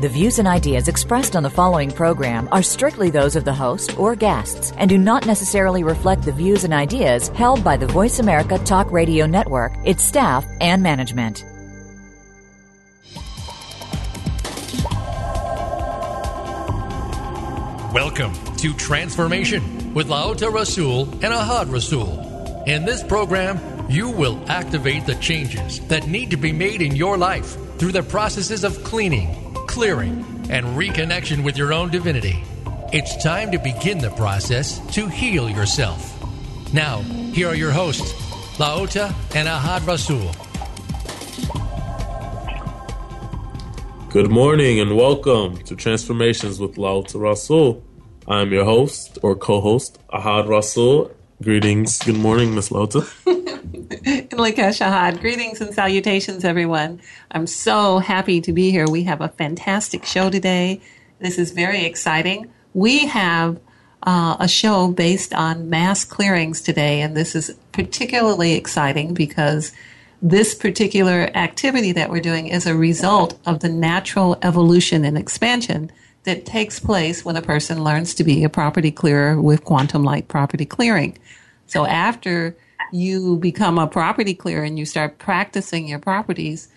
The views and ideas expressed on the following program are strictly those of the host or guests and do not necessarily reflect the views and ideas held by the Voice America Talk Radio Network, its staff, and management. Welcome to Transformation with Laota Rasul and Ahad Rasul. In this program, you will activate the changes that need to be made in your life through the processes of cleaning, clearing, and reconnection with your own divinity. It's time to begin the process to heal yourself. Now, here are your hosts, Laota and Ahad Rasul. Good morning and welcome to Transformations with Laota Rasul. I'm your host or co-host, Ahad Rasul, Greetings. Good morning, Miss Lota. Lakesh Ahad. Greetings and salutations, everyone. I'm so happy to be here. We have a fantastic show today. This is very exciting. We have uh, a show based on mass clearings today, and this is particularly exciting because this particular activity that we're doing is a result of the natural evolution and expansion that takes place when a person learns to be a property clearer with quantum light property clearing. So after you become a property clearer and you start practicing your properties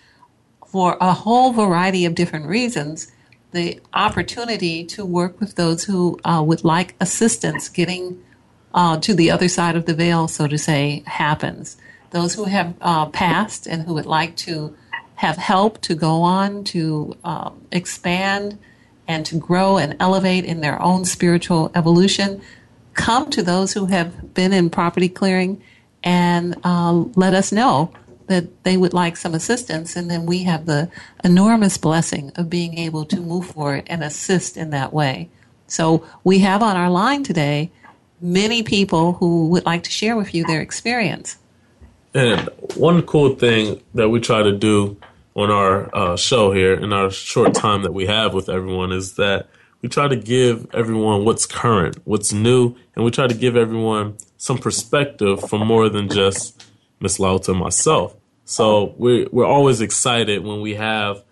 for a whole variety of different reasons, the opportunity to work with those who uh, would like assistance getting uh, to the other side of the veil, so to say, happens. Those who have uh, passed and who would like to have help to go on to um, expand and to grow and elevate in their own spiritual evolution, come to those who have been in property clearing and uh, let us know that they would like some assistance. And then we have the enormous blessing of being able to move forward and assist in that way. So we have on our line today many people who would like to share with you their experience. And one cool thing that we try to do on our uh, show here in our short time that we have with everyone is that we try to give everyone what's current, what's new, and we try to give everyone some perspective from more than just Miss Laota and myself. So we're we're always excited when we have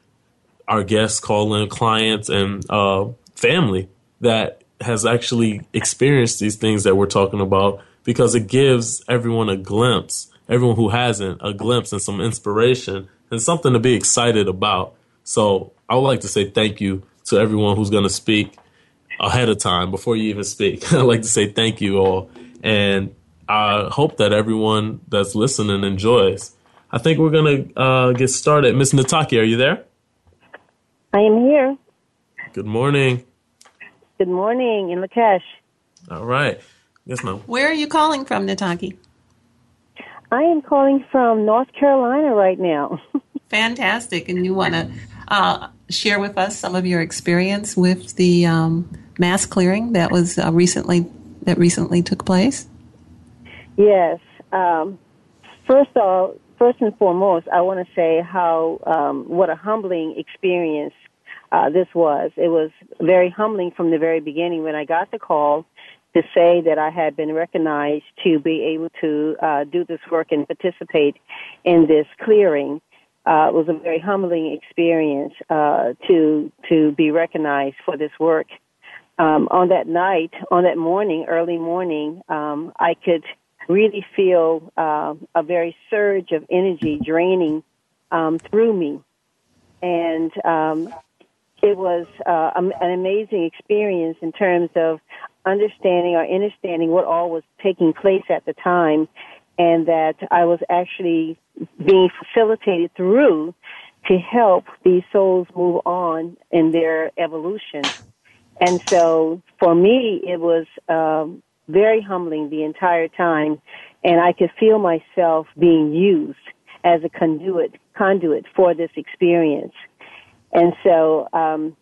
our guests call in, clients and uh, family that has actually experienced these things that we're talking about because it gives everyone a glimpse, everyone who hasn't, a glimpse and some inspiration and something to be excited about. So I would like to say thank you to everyone who's going to speak ahead of time before you even speak. I'd like to say thank you all. And I hope that everyone that's listening enjoys. I think we're going to uh, get started. Miss Nataki, are you there? I am here. Good morning. Good morning in Lakesh. All right. Yes, ma'am. Where are you calling from, Nataki? I am calling from North Carolina right now. Fantastic. And you want to uh, share with us some of your experience with the um, mass clearing that was uh, recently that recently took place? Yes. Um, first of all, first and foremost, I want to say how um, what a humbling experience uh, this was. It was very humbling from the very beginning when I got the call to say that I had been recognized to be able to uh, do this work and participate in this clearing. Uh, was a very humbling experience uh, to to be recognized for this work. Um, on that night, on that morning, early morning, um, I could really feel uh, a very surge of energy draining um, through me, and um, it was uh, an amazing experience in terms of understanding or understanding what all was taking place at the time, and that I was actually being facilitated through to help these souls move on in their evolution. And so for me, it was um, very humbling the entire time, and I could feel myself being used as a conduit conduit for this experience. And so um,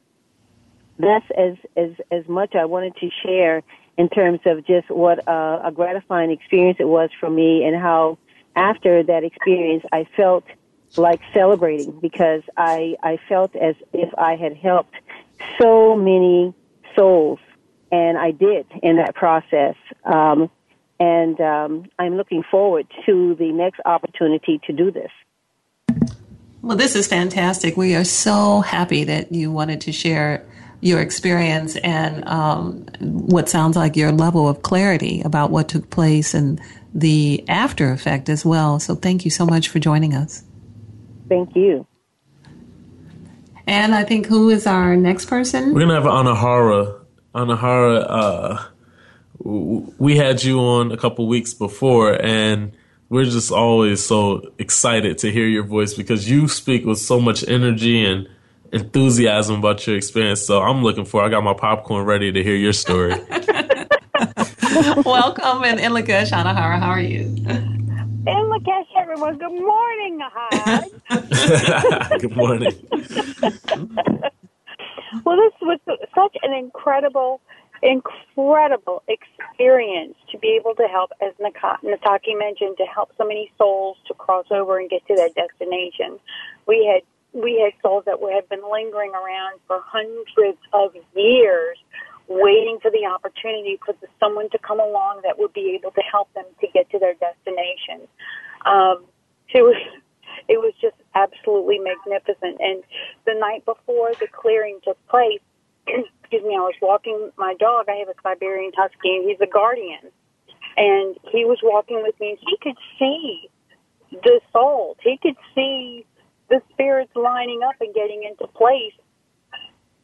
that's as as as much I wanted to share in terms of just what uh, a gratifying experience it was for me, and how after that experience I felt like celebrating because I, I felt as if I had helped so many souls, and I did in that process. Um, and um, I'm looking forward to the next opportunity to do this. Well, this is fantastic. We are so happy that you wanted to share your experience and um, what sounds like your level of clarity about what took place and the after effect as well. So, thank you so much for joining us. Thank you. And I think who is our next person? We're gonna have Anahara. Anahara, uh, we had you on a couple weeks before, and we're just always so excited to hear your voice because you speak with so much energy and enthusiasm about your experience. So I'm looking for. I got my popcorn ready to hear your story. Welcome and Inlakesh Anahara. How are you? Inlakesh, everyone. Good morning, Ahad. Good morning. well, this was such an incredible, incredible experience to be able to help, as Nataki mentioned, to help so many souls to cross over and get to their destination. We had we had souls that had been lingering around for hundreds of years, waiting for the opportunity for someone to come along that would be able to help them to get to their destination. Um, it was it was just absolutely magnificent. And the night before the clearing took place, excuse me, I was walking my dog. I have a Siberian Husky, and he's a guardian. And he was walking with me, and he could see the souls. He could see the spirits lining up and getting into place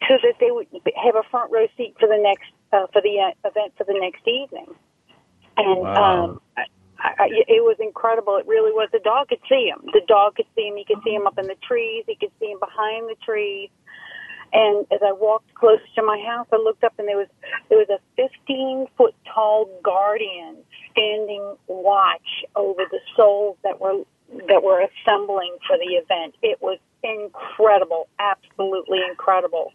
so that they would have a front row seat for the next uh, for the uh, event for the next evening. And wow. um, I, I, it was incredible. It really was. The dog could see him. The dog could see him. He could see him up in the trees. He could see him behind the trees. And as I walked close to my house, I looked up and there was there was a 15 foot tall guardian standing watch over the souls that were that were assembling for the event. It was incredible, absolutely incredible.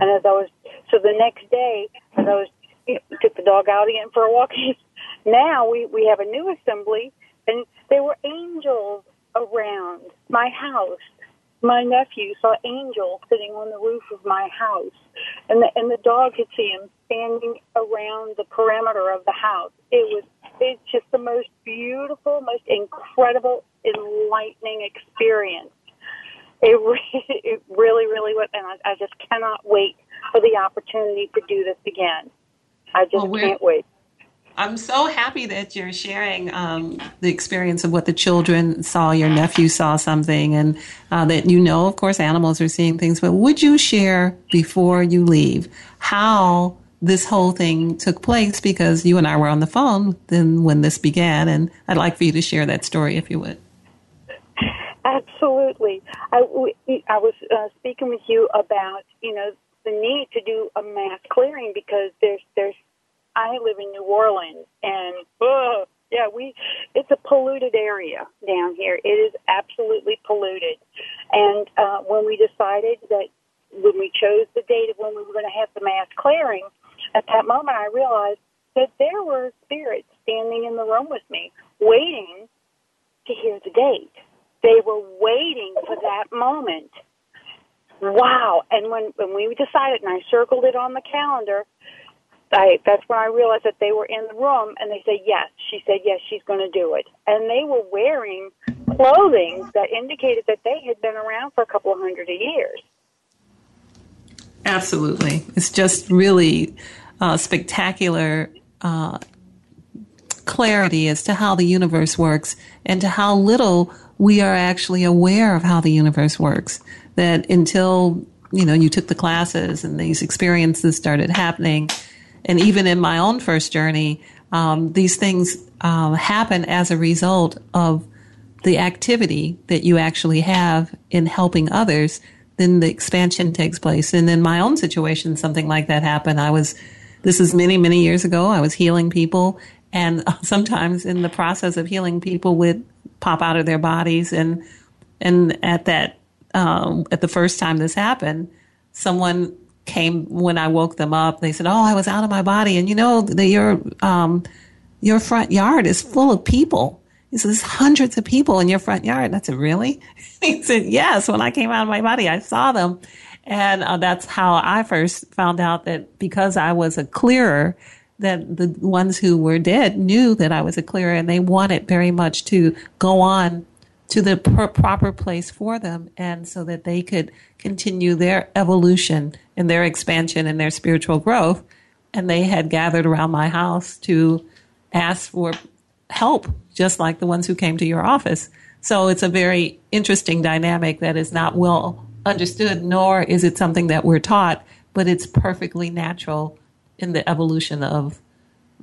And as I was, so the next day, as I was, you know, took the dog out again for a walk. now we we have a new assembly, and there were angels around my house. My nephew saw angels sitting on the roof of my house, and the and the dog could see him standing around the perimeter of the house. It was it's just the most beautiful, most incredible, enlightening experience. It, re- it really, really was, and I, I just cannot wait for the opportunity to do this again. I just well, can't wait. I'm so happy that you're sharing um, the experience of what the children saw. Your nephew saw something, and uh, that you know, of course, animals are seeing things. But would you share before you leave how this whole thing took place because you and I were on the phone then when this began, and I'd like for you to share that story if you would. Absolutely. I, I was uh, speaking with you about you know the need to do a mass clearing because there's there's I live in New Orleans and uh, yeah we it's a polluted area down here. It is absolutely polluted, and uh, when we decided that when we chose the date of when we were going to have the mass clearing, at that moment, I realized that there were spirits standing in the room with me, waiting to hear the date. They were waiting for that moment. Wow. And when, when we decided, and I circled it on the calendar, I, that's when I realized that they were in the room and they said yes. She said yes, she's going to do it. And they were wearing clothing that indicated that they had been around for a couple of hundred years. Absolutely. It's just really uh, spectacular uh, clarity as to how the universe works and to how little we are actually aware of how the universe works. That until, you know, you took the classes and these experiences started happening, and even in my own first journey, um, these things um, happen as a result of the activity that you actually have in helping others then the expansion takes place. And in my own situation, something like that happened. I was, this is many, many years ago. I was healing people and sometimes in the process of healing people would pop out of their bodies. And, and at that, um, at the first time this happened, someone came when I woke them up. They said, "Oh, I was out of my body, and you know, the, your um, your front yard is full of people." He says, hundreds of people in your front yard. And I said, really? He said, yes. When I came out of my body, I saw them. And uh, that's how I first found out that because I was a clearer, that the ones who were dead knew that I was a clearer and they wanted very much to go on to the pr- proper place for them and so that they could continue their evolution and their expansion and their spiritual growth. And they had gathered around my house to ask for help, just like the ones who came to your office. So it's a very interesting dynamic that is not well understood, nor is it something that we're taught, but it's perfectly natural in the evolution of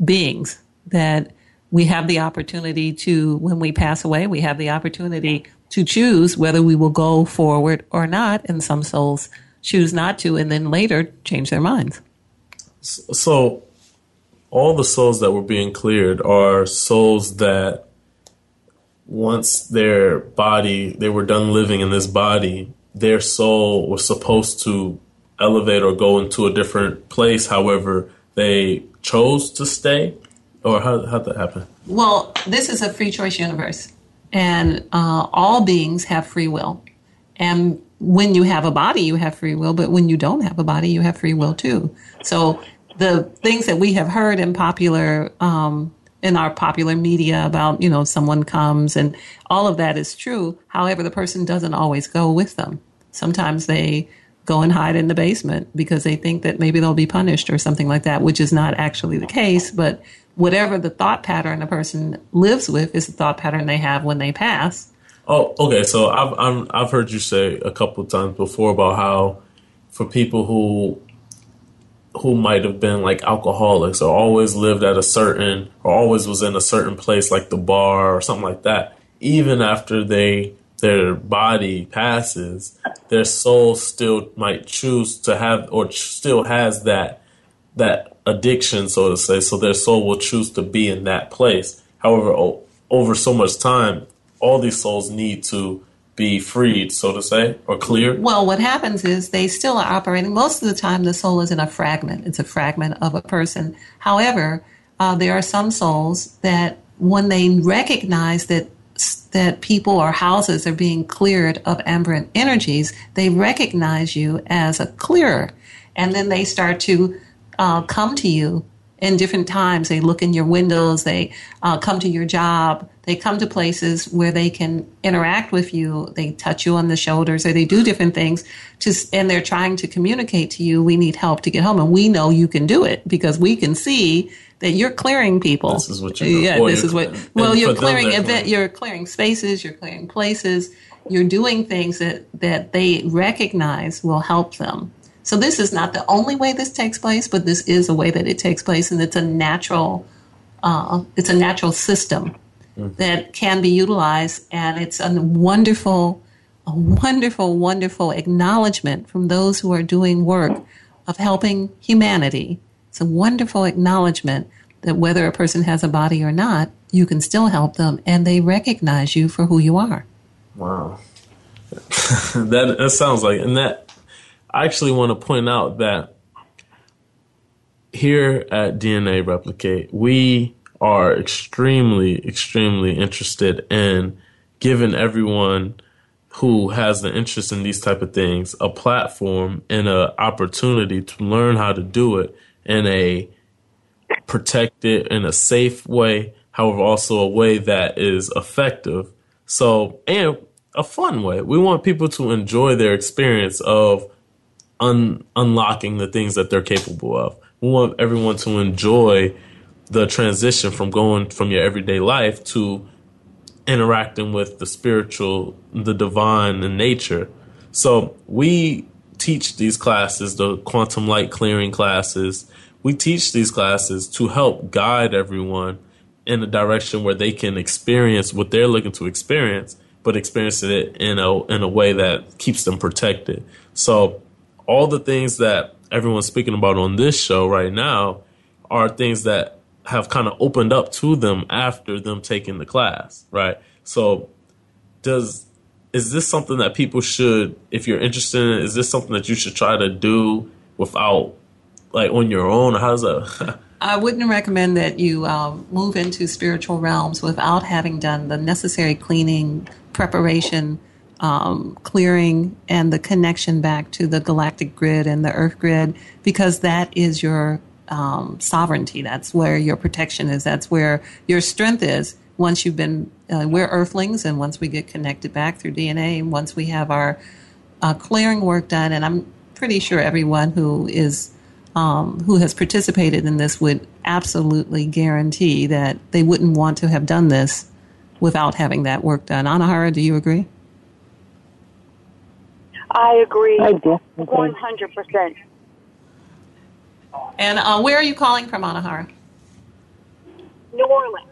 beings that we have the opportunity to, when we pass away, we have the opportunity to choose whether we will go forward or not. And some souls choose not to, and then later change their minds. So, all the souls that were being cleared are souls that once their body, they were done living in this body, their soul was supposed to elevate or go into a different place. However, they chose to stay or how how'd that happen? Well, this is a free choice universe, and uh, all beings have free will. And when you have a body, you have free will, but when you don't have a body, you have free will too. So the things that we have heard in popular um, in our popular media about you know someone comes and all of that is true. However, the person doesn't always go with them. Sometimes they go and hide in the basement because they think that maybe they'll be punished or something like that, which is not actually the case. But whatever the thought pattern a person lives with is the thought pattern they have when they pass. Oh, okay. So I've i have heard you say a couple times before about how for people who who might have been like alcoholics or always lived at a certain or always was in a certain place like the bar or something like that, even after they their body passes, their soul still might choose to have or still has that that addiction, so to say, so their soul will choose to be in that place. However, o- over so much time, all these souls need to be freed, so to say, or cleared? Well, what happens is they still are operating. Most of the time, the soul is in a fragment. It's a fragment of a person. However, uh, there are some souls that when they recognize that that people or houses are being cleared of aberrant energies, they recognize you as a clearer, and then they start to uh, come to you in different times. They look in your windows, they uh, come to your job, they come to places where they can interact with you. They touch you on the shoulders, or they do different things. To, and they're trying to communicate to you, we need help to get home. And we know you can do it because we can see that you're clearing people. This is what you're Yeah, well, this is what. Well, you're clearing event. You're clearing spaces. You're clearing places. You're doing things that that they recognize will help them. So this is not the only way this takes place, but this is a way that it takes place, and it's a natural. Uh, it's a natural system that can be utilized, and it's a wonderful, a wonderful, wonderful acknowledgement from those who are doing work of helping humanity. It's a wonderful acknowledgement that whether a person has a body or not, you can still help them, and they recognize you for who you are. Wow. that that sounds like and that I actually want to point out that here at DNA Replicate, we are extremely, extremely interested in giving everyone who has an interest in these type of things a platform and an opportunity to learn how to do it in a protected in a safe way, however, also a way that is effective. So, and a fun way. We want people to enjoy their experience of un- unlocking the things that they're capable of. We want everyone to enjoy the transition from going from your everyday life to interacting with the spiritual, the divine, and nature. So we teach these classes, the quantum light clearing classes. We teach these classes to help guide everyone in a direction where they can experience what they're looking to experience, but experience it in a in a way that keeps them protected. So all the things that everyone's speaking about on this show right now are things that have kind of opened up to them after them taking the class, right? So does is this something that people should if you're interested in is this something that you should try to do without like on your own? How's that I wouldn't recommend that you um, move into spiritual realms without having done the necessary cleaning, preparation, um, clearing, and the connection back to the galactic grid and the earth grid, because that is your um, sovereignty. That's where your protection is. That's where your strength is. Once you've been, uh, we're earthlings, and once we get connected back through DNA, once we have our uh, clearing work done, and I'm pretty sure everyone who is um, who has participated in this would absolutely guarantee that they wouldn't want to have done this without having that work done. Anahara, do you agree? I agree I definitely. 100%. And uh, where are you calling from, Anahara? New Orleans.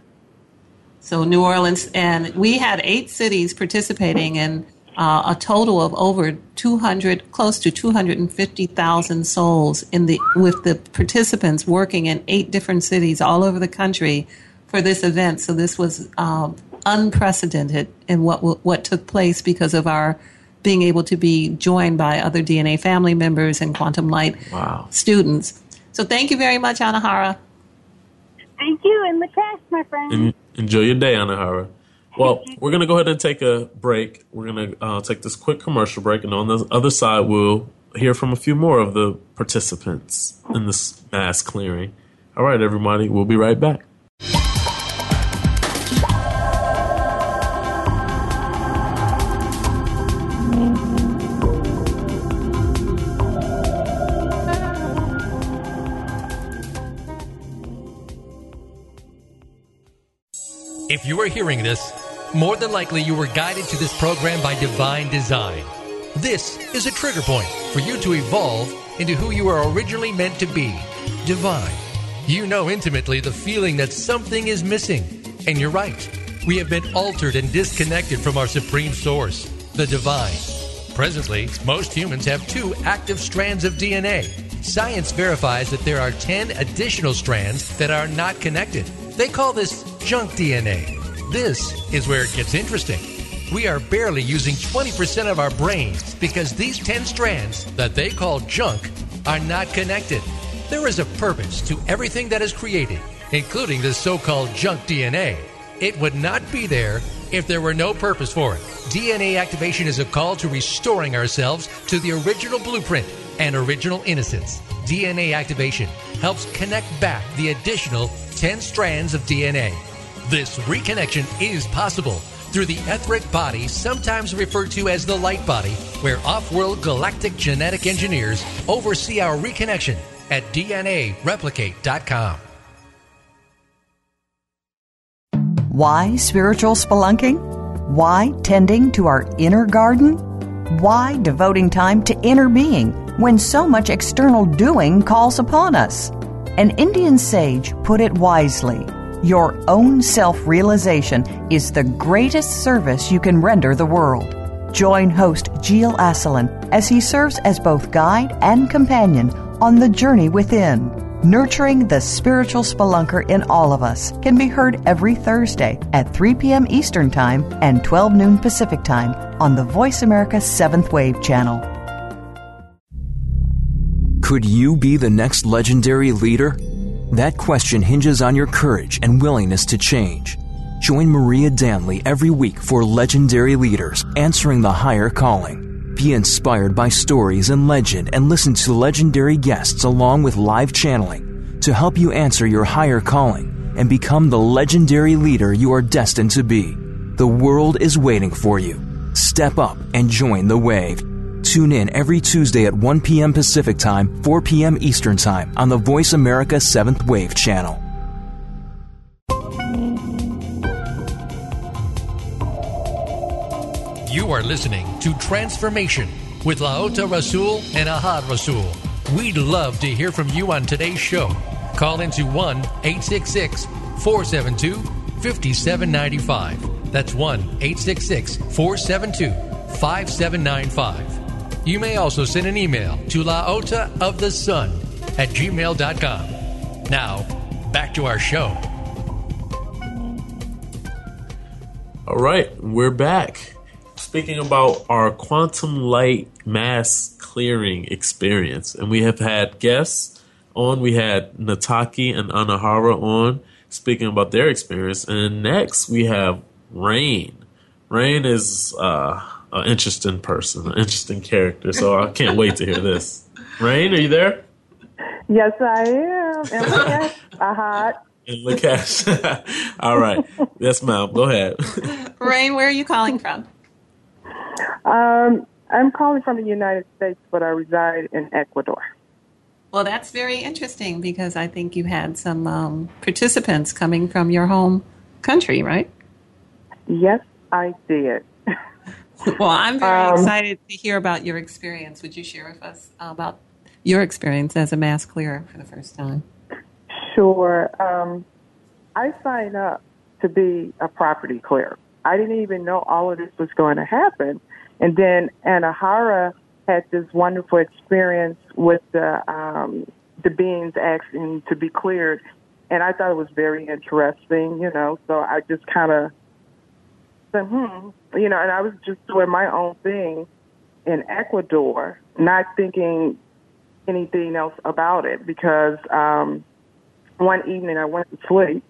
So New Orleans, and we had eight cities participating, and uh, a total of over 200, close to 250,000 souls in the with the participants working in eight different cities all over the country for this event. So this was um, unprecedented in what what took place because of our being able to be joined by other DNA family members and Quantum Light Wow. students. So thank you very much, Anahara. Thank you, and the cast, my friend. En- enjoy your day, Anahara. Well, we're going to go ahead and take a break. We're going to uh, take this quick commercial break, and on the other side, we'll hear from a few more of the participants in this mass clearing. All right, everybody, we'll be right back. If you are hearing this, more than likely you were guided to this program by divine design. This is a trigger point for you to evolve into who you were originally meant to be divine. You know intimately the feeling that something is missing, and you're right. We have been altered and disconnected from our supreme source, the divine. Presently, most humans have two active strands of DNA. Science verifies that there are 10 additional strands that are not connected. They call this junk DNA. This is where it gets interesting. We are barely using 20% of our brains because these 10 strands that they call junk are not connected. There is a purpose to everything that is created, including this so called junk DNA. It would not be there if there were no purpose for it. DNA activation is a call to restoring ourselves to the original blueprint and original innocence. DNA activation helps connect back the additional 10 strands of DNA. This reconnection is possible through the etheric body, sometimes referred to as the light body, where off world galactic genetic engineers oversee our reconnection at DNAreplicate.com. Why spiritual spelunking? Why tending to our inner garden? Why devoting time to inner being when so much external doing calls upon us? An Indian sage put it wisely Your own self realization is the greatest service you can render the world. Join host Gilles Asselin as he serves as both guide and companion on the journey within. Nurturing the spiritual spelunker in all of us can be heard every Thursday at 3 p.m. Eastern Time and 12 noon Pacific Time on the Voice America 7th Wave channel. Could you be the next legendary leader? That question hinges on your courage and willingness to change. Join Maria Danley every week for Legendary Leaders Answering the Higher Calling. Be inspired by stories and legend and listen to legendary guests along with live channeling to help you answer your higher calling and become the legendary leader you are destined to be. The world is waiting for you. Step up and join the wave. Tune in every Tuesday at 1 p.m. Pacific Time, 4 p.m. Eastern Time on the Voice America 7th Wave channel. You are listening to Transformation with Laota Rasul and Ahad Rasul. We'd love to hear from you on today's show. Call into 1 866 472 5795. That's 1 866 472 5795. You may also send an email to laota of the sun at gmail.com. Now, back to our show. All right, we're back. Speaking about our quantum light mass clearing experience, and we have had guests on. We had Nataki and Anahara on speaking about their experience. And next we have Rain. Rain is uh, an interesting person, an interesting character. So I can't wait to hear this. Rain, are you there? Yes, I am. And look at uh-huh. And Lakesh. All right. Yes, ma'am. Go ahead. Rain, where are you calling from? Um, I'm calling from the United States, but I reside in Ecuador. Well, that's very interesting because I think you had some um, participants coming from your home country, right? Yes, I did. well, I'm very um, excited to hear about your experience. Would you share with us about your experience as a mass clearer for the first time? Sure. Um, I signed up to be a property clearer. I didn't even know all of this was going to happen. And then Anahara had this wonderful experience with the um, the beings asking to be cleared, and I thought it was very interesting. You know, so I just kind of said, hmm, you know, and I was just doing my own thing in Ecuador, not thinking anything else about it because um, one evening I went to sleep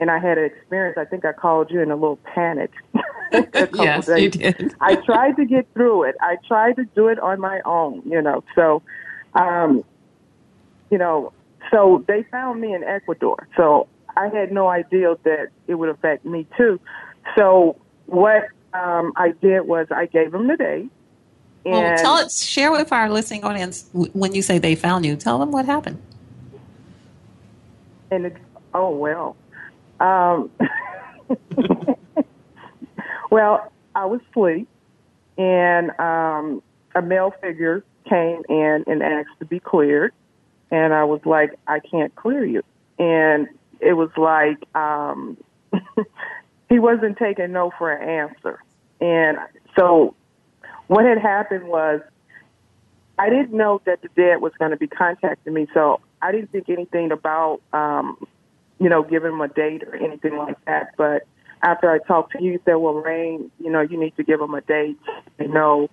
and I had an experience. I think I called you in a little panic. yes, days. you did. I tried to get through it. I tried to do it on my own, you know. So, um, you know, so they found me in Ecuador. So I had no idea that it would affect me too. So what um, I did was I gave them the date. And well, tell us, share with our listening audience when you say they found you. Tell them what happened. And it, oh well, um, well, I was asleep, and um, a male figure came in and asked to be cleared, and I was like, I can't clear you, and it was like um, he wasn't taking no for an answer, and so what had happened was I didn't know that the dead was going to be contacting me, so I didn't think anything about um, you know, giving him a date or anything like that. But after I talked to you, you said, well, Rain, you know, you need to give them a date. They know,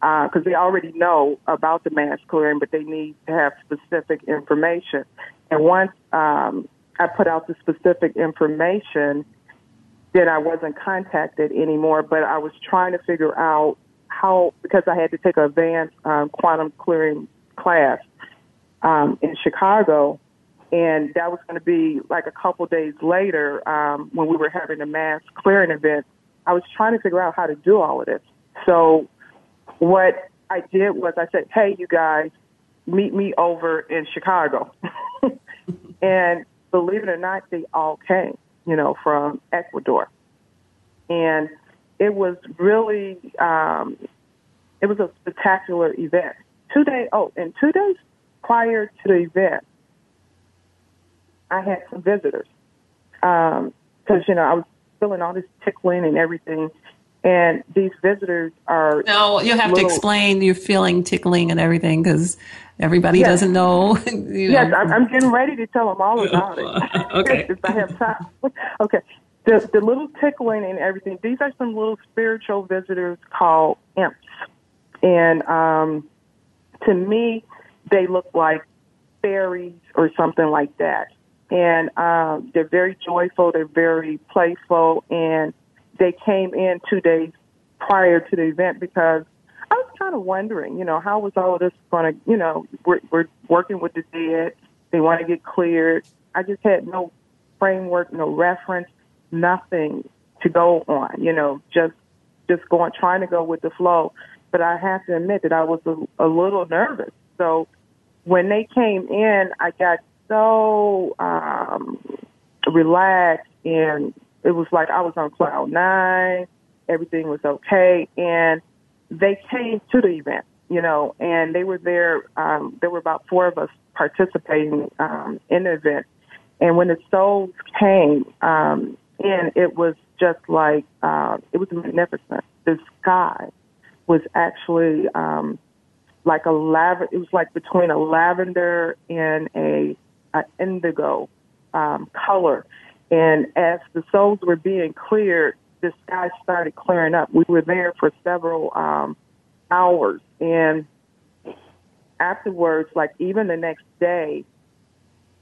because uh, they already know about the mass clearing, but they need to have specific information. And once um, I put out the specific information, then I wasn't contacted anymore, but I was trying to figure out how, because I had to take an advanced um, quantum clearing class um, in Chicago, and that was going to be like a couple days later um, when we were having a mass clearing event. I was trying to figure out how to do all of this. So what I did was I said, "Hey, you guys, meet me over in Chicago." and believe it or not, they all came, you know, from Ecuador, and it was really um, it was a spectacular event. Two days, oh, and two days prior to the event, I had some visitors because um, you know I was feeling all this tickling and everything, and these visitors are. No, you have little, to explain you're feeling tickling and everything because everybody yes. doesn't know. you know. Yes, I'm, I'm, getting ready to tell them all about it. okay, if I have time. okay, the the little tickling and everything. These are some little spiritual visitors called imps, and um, to me, they look like fairies or something like that and um, they're very joyful. They're very playful, and they came in two days prior to the event because I was kind of wondering, you know, how was all of this going to, you know, we're, we're working with the dead. They want to get cleared. I just had no framework, no reference, nothing to go on. You know, just just going trying to go with the flow. But I have to admit that I was a, a little nervous. So when they came in, I got so um, relaxed, and it was like I was on cloud nine. Everything was okay, and they came to the event, you know, and they were there. Um, there were about four of us participating um, in the event, and when the souls came um, in, it was just like uh, it was magnificent. The sky was actually um, like a lav. It was like between a lavender and a an indigo um, color. And as the souls were being cleared, the sky started clearing up. We were there for several um, hours, and afterwards, like even the next day,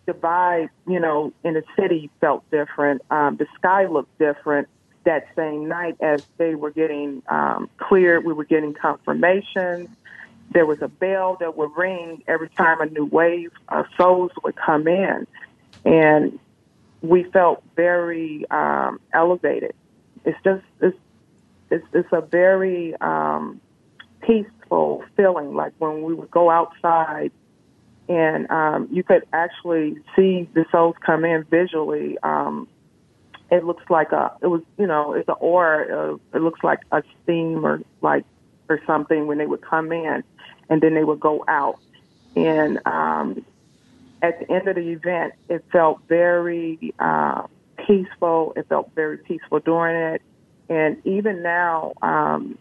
the vibe, you know, in the city felt different. Um, the sky looked different that same night as they were getting um, cleared. We were getting confirmations. There was a bell that would ring every time a new wave of souls would come in. And we felt very um, elevated. It's just, it's, it's, it's a very um, peaceful feeling, like when we would go outside and um, you could actually see the souls come in visually. Um, it looks like a, it was, you know, it's an aura. Uh, it looks like a steam or like or something when they would come in, and then they would go out. And um, at the end of the event, it felt very uh, peaceful. It felt very peaceful during it, and even now, um,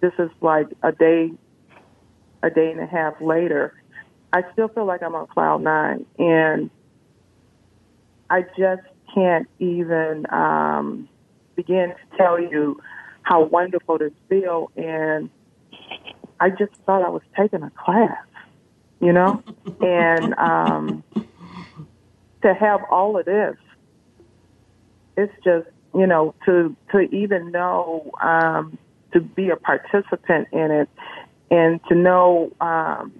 this is like a day, a day and a half later I still feel like I'm on cloud nine, and I just can't even um, begin to tell you how wonderful this feels. And I just thought I was taking a class, you know, and um, to have all of this, it's just you know to to even know um, to be a participant in it and to know um,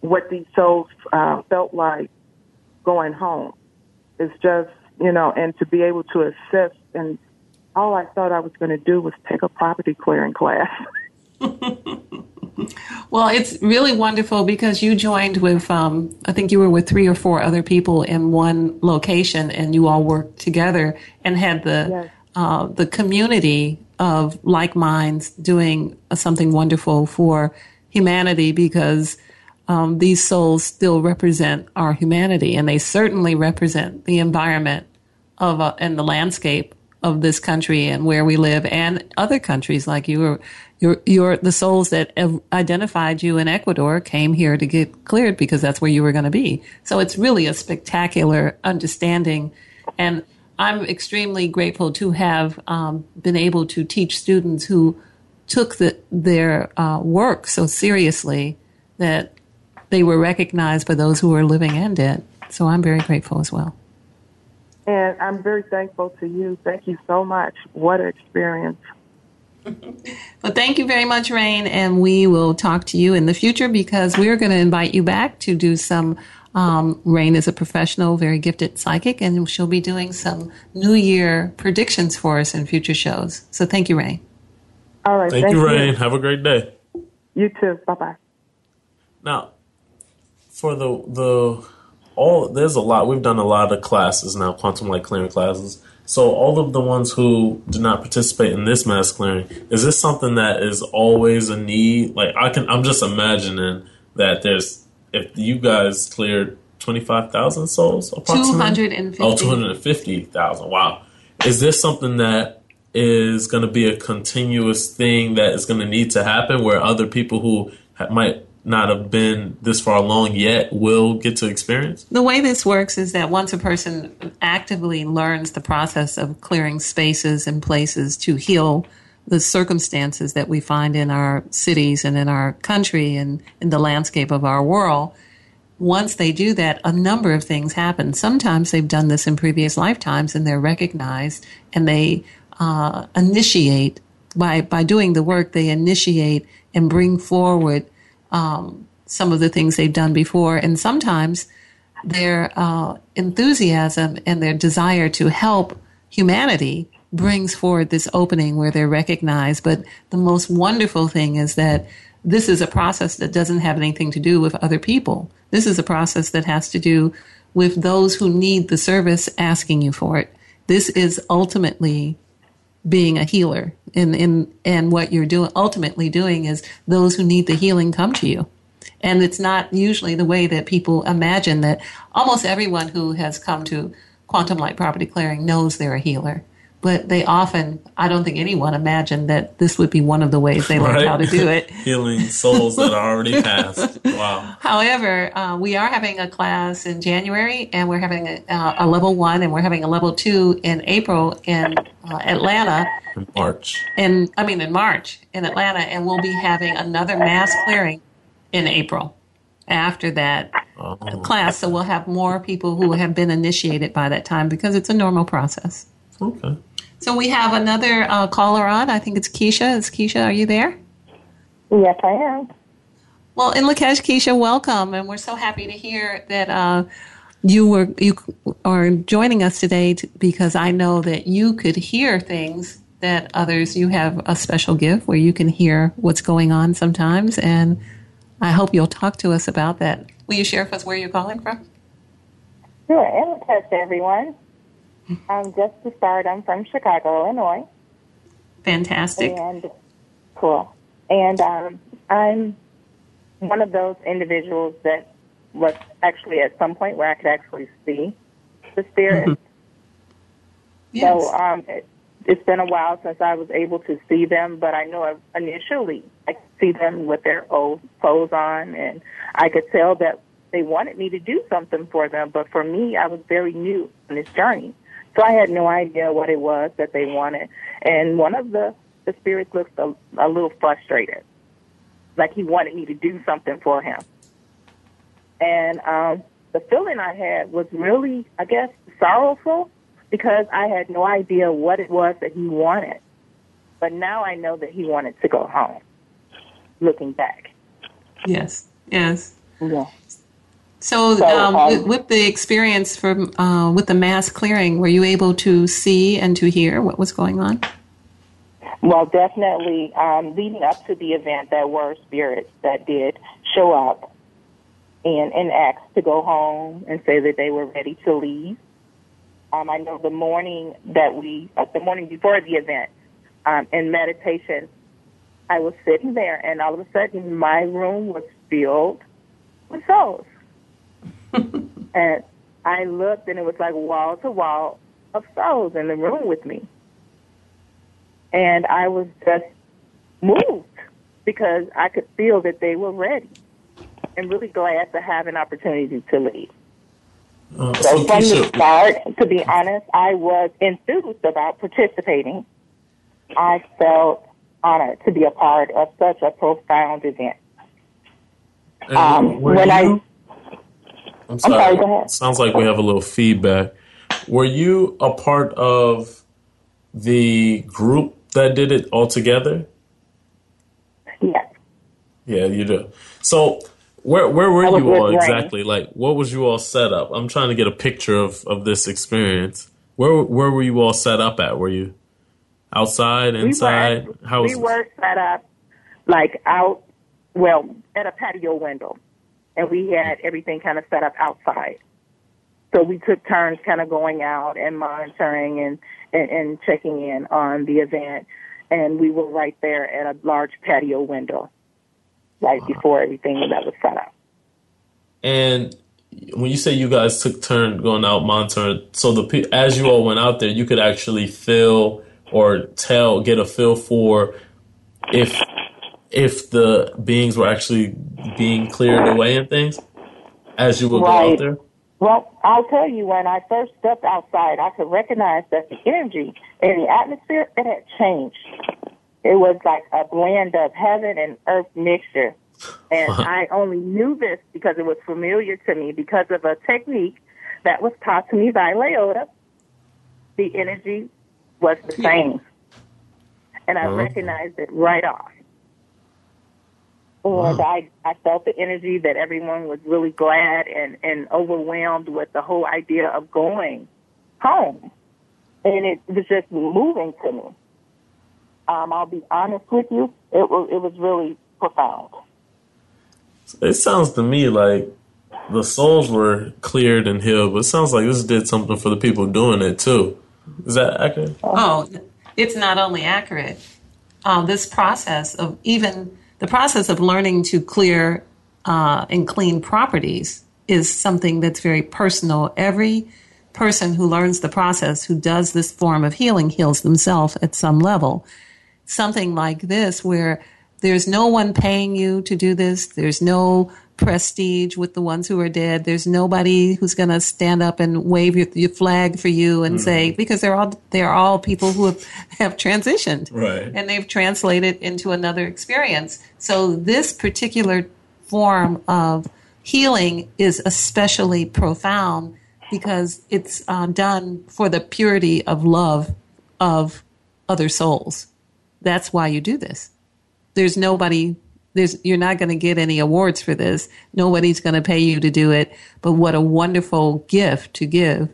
what these souls uh, felt like going home. It's just, you know, and to be able to assist. And all I thought I was going to do was take a property clearing class. well, it's really wonderful because you joined with, um, I think you were with three or four other people in one location, and you all worked together and had the yes. uh, the community of like minds doing something wonderful for humanity because um, these souls still represent our humanity, and they certainly represent the environment of uh, and the landscape of this country and where we live, and other countries like you. Your, your, the souls that identified you in Ecuador came here to get cleared because that's where you were going to be. So it's really a spectacular understanding, and I'm extremely grateful to have um, been able to teach students who took the, their uh, work so seriously that they were recognized by those who were living and dead. So I'm very grateful as well. And I'm very thankful to you. Thank you so much. What an experience. well, thank you very much, Rain, and we will talk to you in the future because we're going to invite you back to do some. Um, Rain is a professional, very gifted psychic, and she'll be doing some New Year predictions for us in future shows. So, thank you, Rain. All right. Thank, thank you, Rain. Have a great day. You too. Bye bye. Now, for the the all there's a lot we've done a lot of classes now quantum light clearing classes. So all of the ones who did not participate in this mass clearing is this something that is always a need? Like i can i'm just imagining that there's if you guys cleared 25,000 souls approximately? 250 oh 250,000 wow. Is this something that is going to be a continuous thing that is going to need to happen where other people who might not have been this far along yet will get to experience? The way this works is that once a person actively learns the process of clearing spaces and places to heal the circumstances that we find in our cities and in our country and in the landscape of our world, once they do that, a number of things happen. Sometimes they've done this in previous lifetimes and they're recognized and they uh, initiate by by doing the work. They initiate and bring forward um, some of the things they've done before, and sometimes their uh, enthusiasm and their desire to help humanity brings forward this opening where they're recognized. But the most wonderful thing is that this is a process that doesn't have anything to do with other people. This is a process that has to do with those who need the service asking you for it. This is ultimately being a healer and, and, and what you're doing, ultimately doing is those who need the healing come to you. And it's not usually the way that people imagine that almost everyone who has come to quantum light property clearing knows they're a healer. But they often, I don't think anyone imagined that this would be one of the ways they learned right? how to do it. Healing souls that are already passed. Wow. However, uh, we are having a class in January, and we're having a, uh, a, level one, and we're having a level two in April in uh, Atlanta. In March. In I mean, in March in Atlanta, and we'll be having another mass clearing in April. after that oh. class. So we'll have more people who have been initiated by that time because it's a normal process. Okay. So we have another uh, caller on. I think it's Keisha. Is Keisha, are you there? Yes, I am. Well, in Lakesh, Keisha, welcome, and we're so happy to hear that uh, you were you are joining us today to, because I know that you could hear things that others. You have a special gift where you can hear what's going on sometimes, and I hope you'll talk to us about that. Will you share with us where you're calling from? Sure, and to everyone. Um, just to start, I'm from Chicago, Illinois. Fantastic. And cool. And um, I'm one of those individuals that was actually at some point where I could actually see the spirit. Mm-hmm. Yes. So um, it, it's been a while since I was able to see them, but I know initially I could see them with their old clothes on, and I could tell that they wanted me to do something for them. But for me, I was very new in this journey, so I had no idea what it was that they wanted. And one of the the spirits looked a, a little frustrated, like he wanted me to do something for him. And um, the feeling I had was really, I guess, sorrowful because I had no idea what it was that he wanted. But now I know that he wanted to go home, looking back. Yes, yes. Yeah. So, so um, um, with, with, the experience from uh, with the mass clearing, were you able to see and to hear what was going on? Well, definitely. Um, leading up to the event, there were spirits that did show up and, and asked to go home and say that they were ready to leave. Um, I know the morning that we, uh, the morning before the event, um, in meditation, I was sitting there, and all of a sudden, my room was filled with souls. and I looked, and it was like wall to wall of souls in the room with me. And I was just moved because I could feel that they were ready and really glad to have an opportunity to lead. Uh, so, from the start, to be honest, I was enthused about participating. I felt honored to be a part of such a profound event. Um, when I, I'm sorry, I'm sorry, go ahead. Sounds like we have a little feedback. Were you a part of the group that did it all together? Yes. Yeah, you do. So where where were you all exactly? Like, what was you all set up? I'm trying to get a picture of, of this experience. Where where were you all set up at? Were you outside, inside? We were, How was we were set up like out, well, at a patio window, and we had everything kind of set up outside. So we took turns, kind of going out and monitoring and, and and checking in on the event, and we were right there at a large patio window right wow. before everything that was set up. And when you say you guys took turn going out monitoring, so the as you all went out there, you could actually feel or tell, get a feel for if if the beings were actually being cleared away and things as you would right. go out there. Well, I'll tell you, when I first stepped outside, I could recognize that the energy in the atmosphere it had changed. It was like a blend of heaven and earth mixture. And I only knew this because it was familiar to me because of a technique that was taught to me by Laota. The energy was the hmm. same. And I recognized it right off. And wow. I, I felt the energy that everyone was really glad and, and overwhelmed with the whole idea of going home. And it was just moving to me. Um, I'll be honest with you, it was it was really profound. It sounds to me like the souls were cleared and healed, but it sounds like this did something for the people doing it too. Is that accurate? Oh, it's not only accurate. Um, this process of even the process of learning to clear uh, and clean properties is something that's very personal. Every person who learns the process, who does this form of healing, heals themselves at some level something like this where there's no one paying you to do this. There's no prestige with the ones who are dead. There's nobody who's going to stand up and wave your, your flag for you and mm-hmm. say because they're all they're all people who have, have transitioned right. and they've translated into another experience. So this particular form of healing is especially profound because it's uh, done for the purity of love of other souls. That's why you do this. There's nobody there's you're not going to get any awards for this. Nobody's going to pay you to do it, but what a wonderful gift to give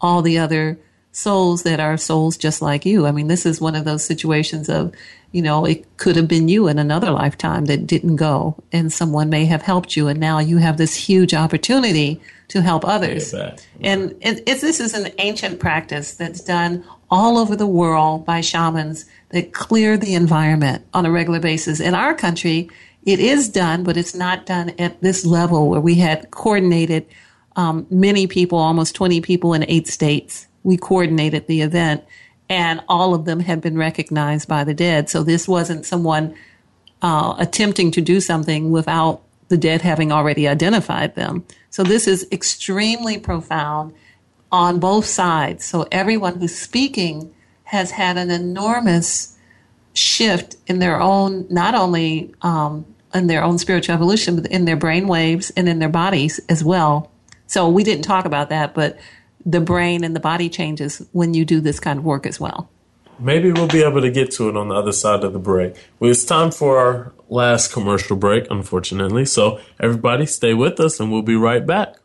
all the other souls that are souls just like you. I mean, this is one of those situations of, you know, it could have been you in another lifetime that didn't go and someone may have helped you and now you have this huge opportunity to help others. And it, it, this is an ancient practice that's done all over the world by shamans that clear the environment on a regular basis. In our country, it is done, but it's not done at this level where we had coordinated um, many people, almost 20 people in eight states. We coordinated the event, and all of them had been recognized by the dead. So this wasn't someone uh, attempting to do something without the dead having already identified them. So this is extremely profound on both sides. So everyone who's speaking has had an enormous shift in their own, not only um, in their own spiritual evolution, but in their brain waves and in their bodies as well. So we didn't talk about that, but the brain and the body changes when you do this kind of work as well. Maybe we'll be able to get to it on the other side of the break. Well, it's time for our last commercial break, unfortunately. So everybody stay with us and we'll be right back.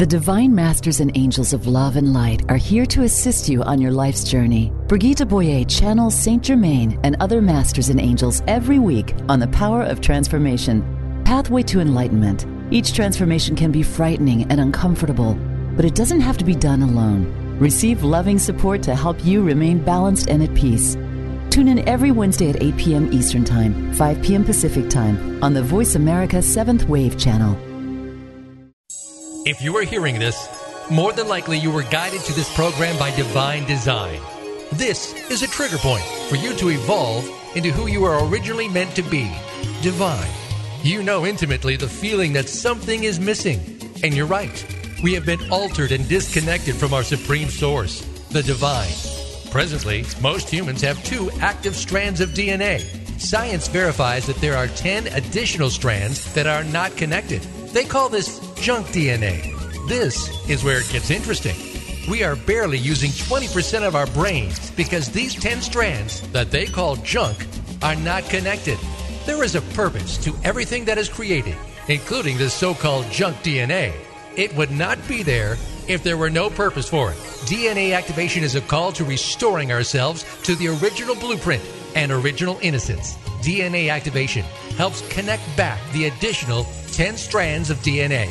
The Divine Masters and Angels of Love and Light are here to assist you on your life's journey. Brigitte Boyer channels Saint Germain and other Masters and Angels every week on the power of transformation. Pathway to Enlightenment. Each transformation can be frightening and uncomfortable, but it doesn't have to be done alone. Receive loving support to help you remain balanced and at peace. Tune in every Wednesday at 8 p.m. Eastern Time, 5 p.m. Pacific Time on the Voice America 7th Wave channel. If you are hearing this, more than likely you were guided to this program by divine design. This is a trigger point for you to evolve into who you are originally meant to be divine. You know intimately the feeling that something is missing, and you're right. We have been altered and disconnected from our supreme source, the divine. Presently, most humans have two active strands of DNA. Science verifies that there are 10 additional strands that are not connected. They call this junk DNA. This is where it gets interesting. We are barely using 20% of our brains because these 10 strands that they call junk are not connected. There is a purpose to everything that is created, including this so called junk DNA. It would not be there if there were no purpose for it. DNA activation is a call to restoring ourselves to the original blueprint and original innocence. DNA activation helps connect back the additional 10 strands of DNA.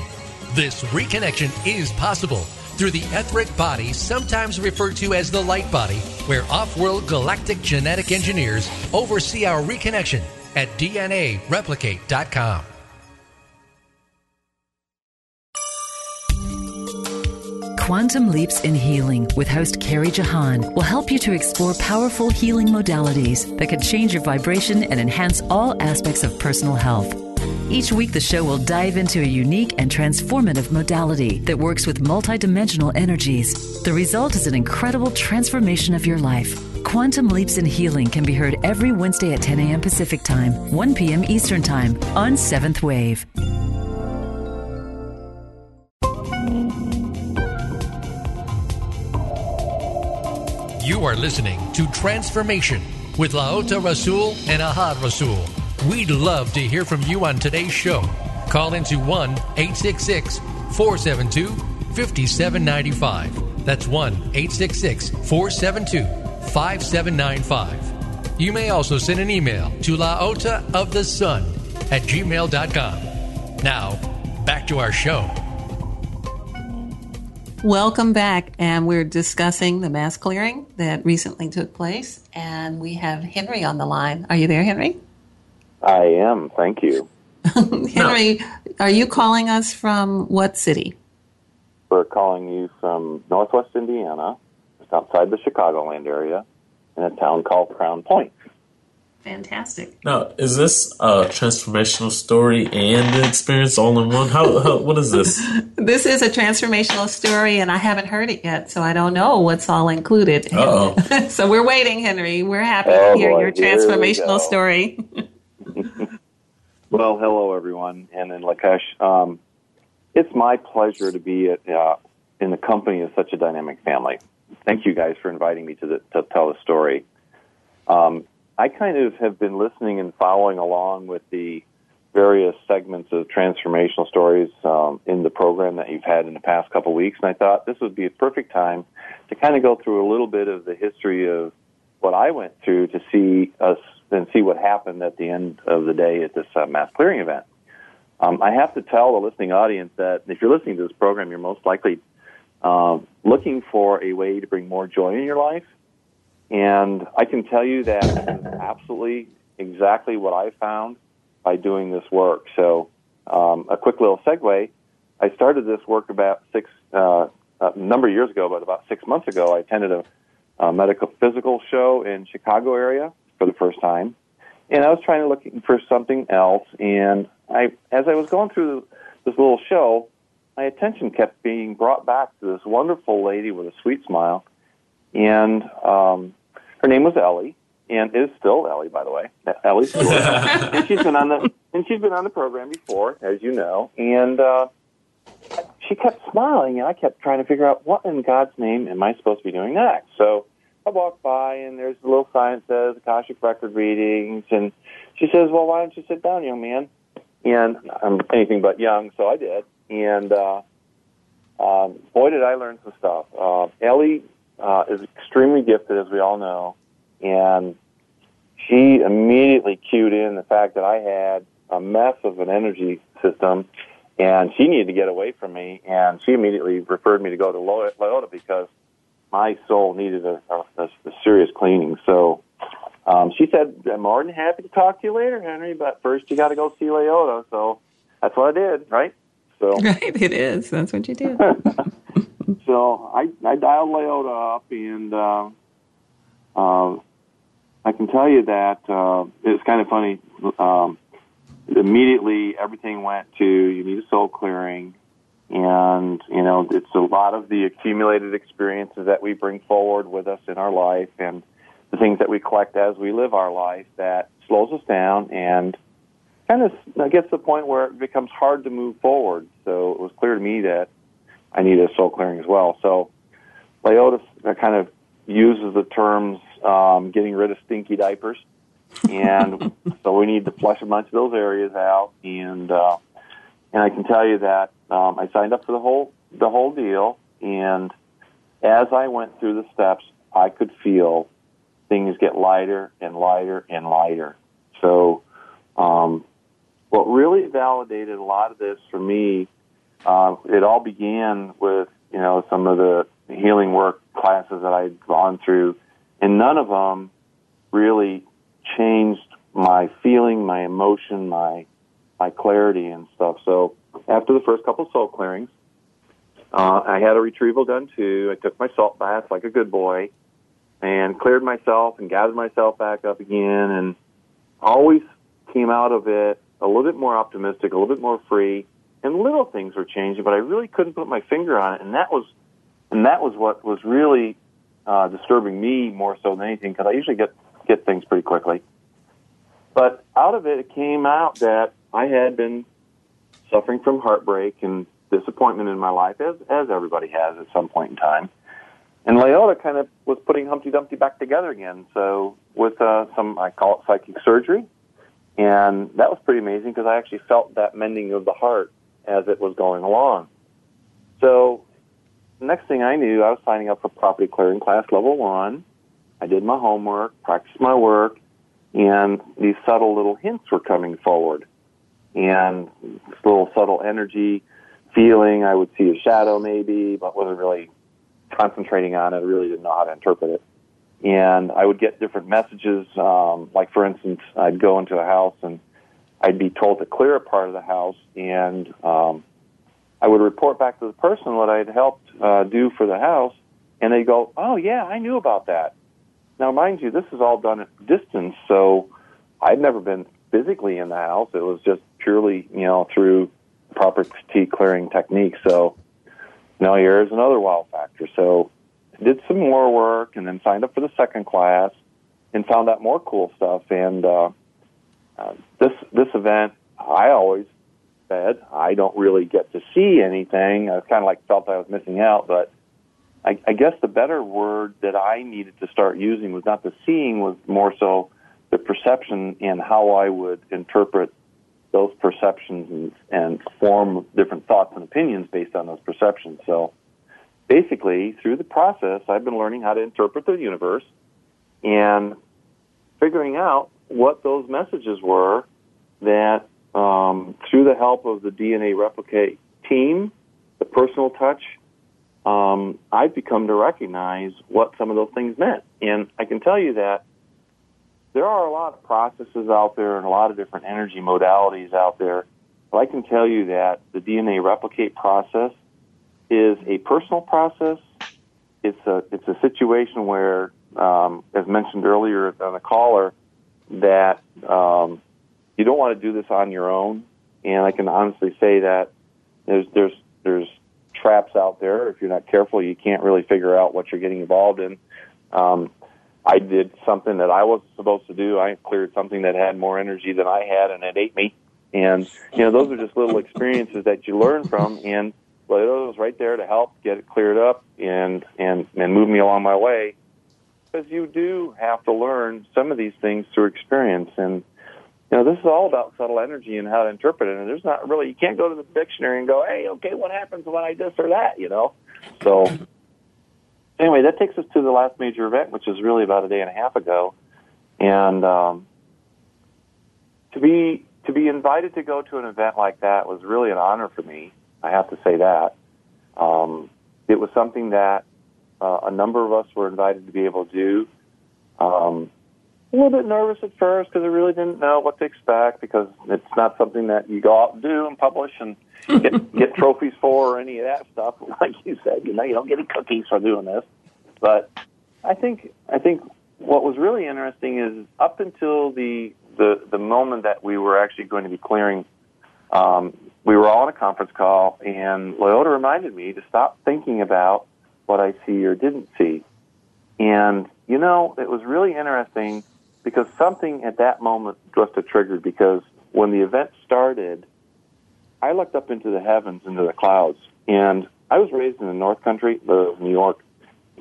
This reconnection is possible through the etheric body, sometimes referred to as the light body, where off world galactic genetic engineers oversee our reconnection at DNAReplicate.com. Quantum Leaps in Healing with host Carrie Jahan will help you to explore powerful healing modalities that can change your vibration and enhance all aspects of personal health. Each week, the show will dive into a unique and transformative modality that works with multidimensional energies. The result is an incredible transformation of your life. Quantum Leaps in Healing can be heard every Wednesday at 10 a.m. Pacific Time, 1 p.m. Eastern Time on Seventh Wave. You are listening to Transformation with Laota Rasul and Ahad Rasul. We'd love to hear from you on today's show. Call into 1 866 472 5795. That's 1 866 472 5795. You may also send an email to laota of the sun at gmail.com. Now, back to our show. Welcome back, and we're discussing the mass clearing that recently took place, and we have Henry on the line. Are you there, Henry? I am. Thank you. Henry, are you calling us from what city? We're calling you from Northwest Indiana, just outside the Chicagoland area, in a town called Crown Point. Fantastic. Now, is this a transformational story and the experience all in one? How, how what is this? This is a transformational story, and I haven't heard it yet, so I don't know what's all included. Oh, so we're waiting, Henry. We're happy Oh, to hear boy, your transformational story. Well, hello everyone, and then Lakesh. Um, it's my pleasure to be at, uh, in the company of such a dynamic family. Thank you guys for inviting me to, the, to tell the story. Um, I kind of have been listening and following along with the various segments of transformational stories um, in the program that you've had in the past couple weeks, and I thought this would be a perfect time to kind of go through a little bit of the history of what I went through to see us and see what happened at the end of the day at this uh, mass clearing event. Um, I have to tell the listening audience that if you're listening to this program, you're most likely um, looking for a way to bring more joy in your life. And I can tell you that is absolutely exactly what I found by doing this work. So, um, a quick little segue. I started this work about six, uh, a number of years ago, but about six months ago, I attended a, a metaphysical show in Chicago area for the first time. And I was trying to look for something else. And I, as I was going through this little show, my attention kept being brought back to this wonderful lady with a sweet smile. And um, her name was Ellie, and is still Ellie, by the way. Ellie Stewart. and she's been on the and she's been on the program before, as you know. And uh, she kept smiling, and I kept trying to figure out what in God's name am I supposed to be doing next. So I walk by, and there's a little sign that says Akashic Record Readings, and she says, "Well, why don't you sit down, young man?" And I'm anything but young, so I did. And uh, um, boy, did I learn some stuff. Uh, Ellie uh, is extremely gifted, as we all know, and she immediately cued in the fact that I had a mess of an energy system, and she needed to get away from me. And she immediately referred me to go to Laota because my soul needed a, a, a serious cleaning. So um, she said, "I'm more than happy to talk to you later, Henry, but first you got to go see Laota." So that's what I did, right? So right, it is. That's what you did. so I, I dialed Laota up, and uh, uh, I can tell you that uh, it's kind of funny. Um, immediately, everything went to you need a soul clearing, and you know it's a lot of the accumulated experiences that we bring forward with us in our life, and the things that we collect as we live our life that slows us down and kind of gets to the point where it becomes hard to move forward. So it was clear to me that I needed a soul clearing as well. So Laota kind of uses the terms um, getting rid of stinky diapers, and so we need to flush a bunch of those areas out. And uh, and I can tell you that um, I signed up for the whole the whole deal, and as I went through the steps, I could feel things get lighter and lighter and lighter. So. Um, what really validated a lot of this for me, uh, it all began with you know some of the healing work classes that I'd gone through, and none of them really changed my feeling, my emotion, my my clarity and stuff. So after the first couple of soul clearings, uh, I had a retrieval done too. I took my salt bath like a good boy, and cleared myself and gathered myself back up again, and always came out of it a little bit more optimistic, a little bit more free, and little things were changing, but I really couldn't put my finger on it, and that was, and that was what was really uh, disturbing me more so than anything, because I usually get get things pretty quickly. But out of it, it came out that I had been suffering from heartbreak and disappointment in my life, as as everybody has at some point in time. And Laota kind of was putting Humpty Dumpty back together again. So with uh, some, I call it psychic surgery, and that was pretty amazing because I actually felt that mending of the heart as it was going along. So, next thing I knew, I was signing up for property clearing class level one. I did my homework, practiced my work, and these subtle little hints were coming forward. And this little subtle energy feeling, I would see a shadow maybe, but wasn't really concentrating on it. I really didn't know how to interpret it and I would get different messages. Um, like for instance, I'd go into a house and I'd be told to clear a part of the house, and um, I would report back to the person what I'd helped uh, do for the house, and they go, "Oh yeah, I knew about that." Now, mind you, this is all done at distance, so I'd never been physically in the house. It was just purely, you know, through proper T clearing techniques. So now here's another wow factor. So did some more work and then signed up for the second class and found out more cool stuff. And uh, uh, this this event, I always said I don't really get to see anything. I kind of like felt I was missing out, but I, I guess the better word that I needed to start using was not the seeing, was more so the perception and how I would interpret those perceptions and, and form different thoughts and opinions based on those perceptions. So basically, through the process, I've been learning how to interpret the universe and figuring out what those messages were that um, through the help of the DNA replicate team, the personal touch, um, I've become to recognize what some of those things meant. And I can tell you that there are a lot of processes out there and a lot of different energy modalities out there. But I can tell you that the DNA replicate process is a personal process. It's a it's a situation where, um, as mentioned earlier on the caller, that um, you don't want to do this on your own. And I can honestly say that there's there's there's traps out there. If you're not careful, you can't really figure out what you're getting involved in. Um, I did something that I wasn't supposed to do. I cleared something that had more energy than I had, and it ate me. And you know, those are just little experiences that you learn from. And Laota was right there to help get it cleared up and and and move me along my way. Because you do have to learn some of these things through experience, and you know, this is all about subtle energy and how to interpret it. And there's not really, you can't go to the dictionary and go, hey, okay, what happens when I this or that, you know? So, anyway, that takes us to the last major event, which is really about a day and a half ago. And um, to be to be invited to go to an event like that was really an honor for me. I have to say that. Um, it was something that uh, a number of us were invited to be able to do. Um, a little bit nervous at first because I really didn't know what to expect because it's not something that you go out and do and publish and get get trophies for or any of that stuff. Like you said, you know, you don't get any cookies for doing this. But I think I think what was really interesting is up until the the the moment that we were actually going to be clearing, um, we were all on a conference call, and Laota reminded me to stop thinking about what I see or didn't see. And you know, it was really interesting because something at that moment must have triggered because when the event started, I looked up into the heavens, into the clouds, and I was raised in the North Country, New York,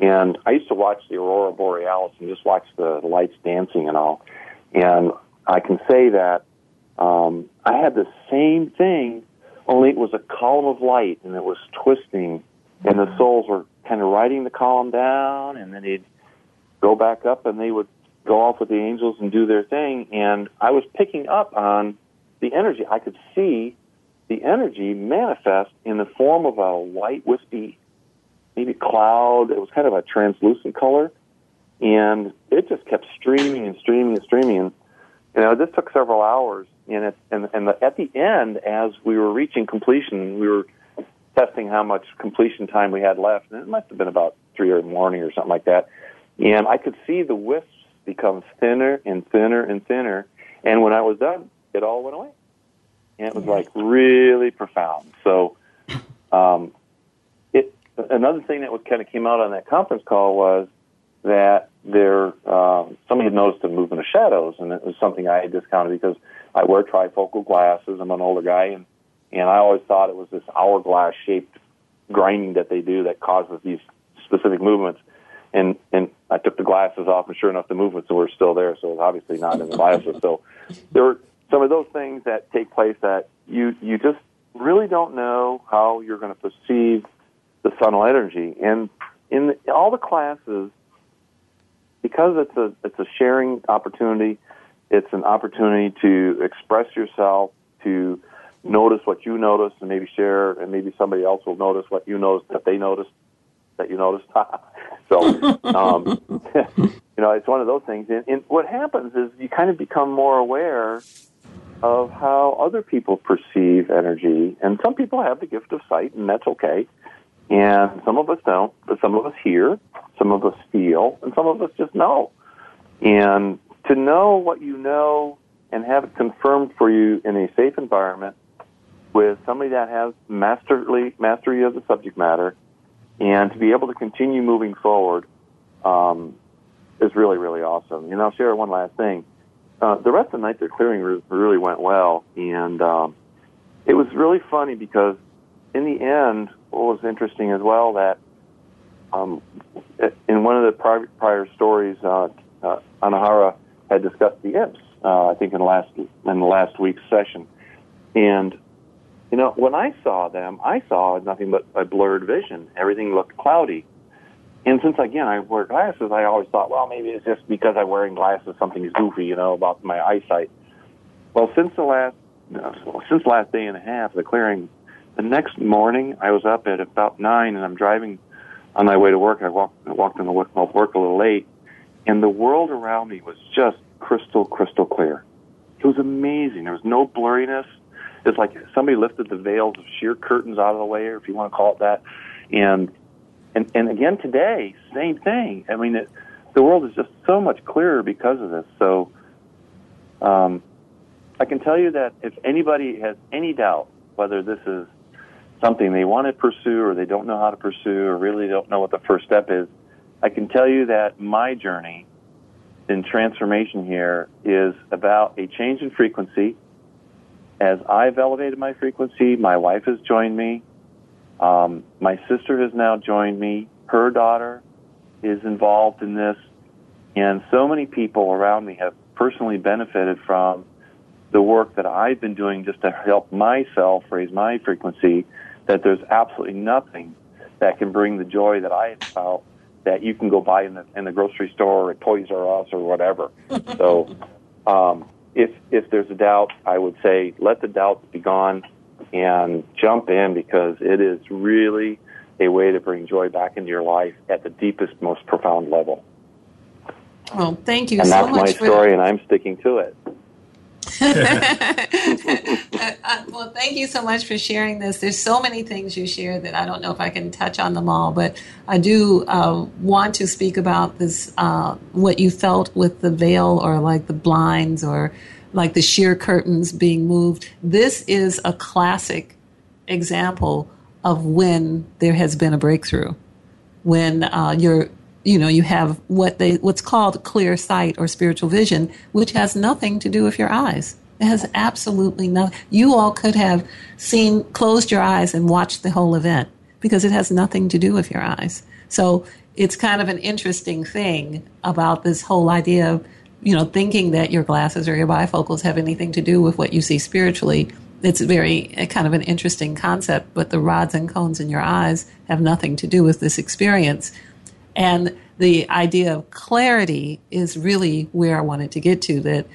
and I used to watch the aurora borealis and just watch the lights dancing and all. And I can say that um, I had the same thing, only it was a column of light and it was twisting, and the souls were kind of riding the column down, and then they'd go back up, and they would go off with the angels and do their thing. And I was picking up on the energy. I could see the energy manifest in the form of a white, wispy, maybe cloud. It was kind of a translucent color. And it just kept streaming and streaming and streaming. And, you know, this took several hours. And, it, and, and the, at the end, as we were reaching completion, we were testing how much completion time we had left. And it must have been about three in the morning or something like that. And I could see the wisps becomes thinner and thinner and thinner. And when I was done, it all went away. And it was like really profound. So, um, it, another thing that was kind of came out on that conference call was that there, um, somebody had noticed a movement of shadows, and it was something I had discounted because I wear trifocal glasses. I'm an older guy, and, and I always thought it was this hourglass shaped grinding that they do that causes these specific movements and and I took the glasses off, and sure enough, the movements were still there. So it's obviously not in the glasses. So there were some of those things that take place that you you just really don't know how you're going to perceive the subtle energy. And in the, all the classes, because it's a it's a sharing opportunity, it's an opportunity to express yourself, to notice what you notice, and maybe share, and maybe somebody else will notice what you notice that they noticed that you noticed. so, um, you know, it's one of those things. And, and what happens is you kind of become more aware of how other people perceive energy. And some people have the gift of sight, and that's okay. And some of us don't, but some of us hear, some of us feel, and some of us just know. And to know what you know and have it confirmed for you in a safe environment with somebody that has masterly mastery of the subject matter, and to be able to continue moving forward um, is really really awesome. And I'll share one last thing. Uh, the rest of the night, the clearing re- really went well, and um, it was really funny because in the end, what was interesting as well that um, in one of the prior, prior stories, uh, uh, Anahara had discussed the imps. Uh, I think in the last in the last week's session, and you know when I saw them, I saw nothing but a blurred vision. Everything looked cloudy. And since again I wear glasses, I always thought, well, maybe it's just because I'm wearing glasses, something's goofy, you know, about my eyesight. Well, since the last since the last day and a half, the clearing, the next morning I was up at about nine, and I'm driving on my way to work. I walked I walked into work, work a little late, and the world around me was just crystal crystal clear. It was amazing. There was no blurriness. It's like somebody lifted the veils of sheer curtains out of the way, or if you want to call it that, and and and again today, same thing. I mean, it, the world is just so much clearer because of this. So, um, I can tell you that if anybody has any doubt whether this is something they want to pursue or they don't know how to pursue or really don't know what the first step is, I can tell you that my journey in transformation here is about a change in frequency. As I've elevated my frequency, my wife has joined me. Um, my sister has now joined me. Her daughter is involved in this. And so many people around me have personally benefited from the work that I've been doing just to help myself raise my frequency that there's absolutely nothing that can bring the joy that I have felt that you can go buy in the in the grocery store or at Toys R Us or whatever. so, um, if if there's a doubt, I would say let the doubts be gone and jump in because it is really a way to bring joy back into your life at the deepest, most profound level. Well, thank you and so that's my story, and I'm sticking to it. Uh, well, thank you so much for sharing this. There's so many things you shared that I don't know if I can touch on them all, but I do uh, want to speak about this uh, what you felt with the veil or like the blinds or like the sheer curtains being moved. This is a classic example of when there has been a breakthrough. When uh, you're you know you have what they what's called clear sight or spiritual vision which has nothing to do with your eyes. It has absolutely nothing you all could have seen closed your eyes and watched the whole event because it has nothing to do with your eyes. So it's kind of an interesting thing about this whole idea of you know thinking that your glasses or your bifocals have anything to do with what you see spiritually. It's very eh, kind of an interesting concept but the rods and cones in your eyes have nothing to do with this experience and the idea of clarity is really where I wanted to get to that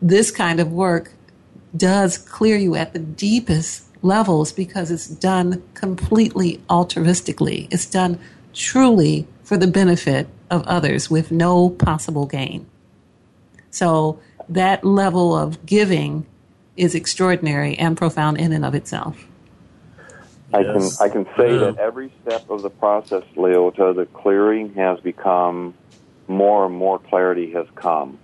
this kind of work does clear you at the deepest levels because it's done completely altruistically. It's done truly for the benefit of others with no possible gain. So that level of giving is extraordinary and profound in and of itself. I can I can say that every step of the process, Laota, the clearing has become more and more clarity has come,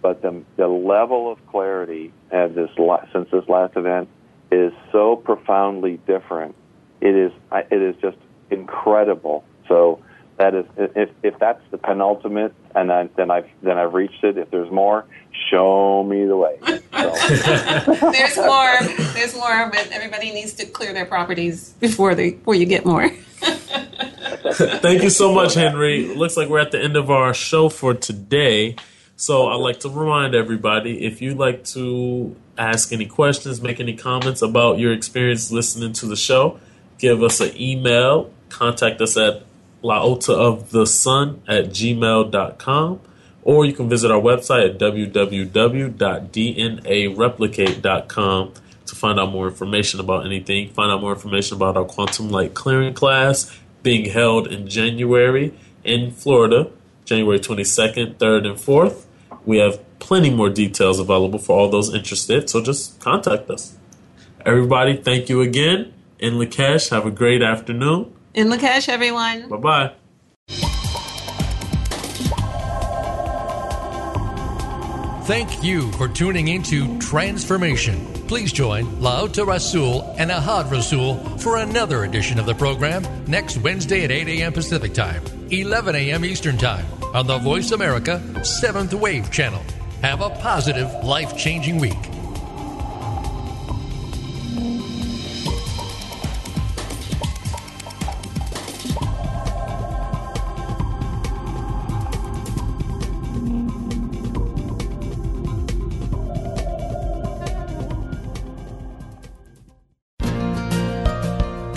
but the the level of clarity at this since this last event is so profoundly different. It is it is just incredible. So that is if if that's the penultimate, and I, then I've then I've reached it. If there's more, show me the way. there's more. There's more, but everybody needs to clear their properties before they before you get more. Thank you so much, Henry. Looks like we're at the end of our show for today. So I'd like to remind everybody if you'd like to ask any questions, make any comments about your experience listening to the show, give us an email. Contact us at laotaofthesun at gmail.com or you can visit our website at www.dnareplicate.com to find out more information about anything. Find out more information about our quantum light clearing class being held in January in Florida, January 22nd, 3rd, and 4th. We have plenty more details available for all those interested, so just contact us. Everybody, thank you again. In Lakesh, have a great afternoon. In the Lakesh, everyone. Bye bye. Thank you for tuning into Transformation. Please join Laota Rasul and Ahad Rasul for another edition of the program next Wednesday at 8 a.m. Pacific Time, 11 a.m. Eastern Time on the Voice America 7th Wave channel. Have a positive, life changing week.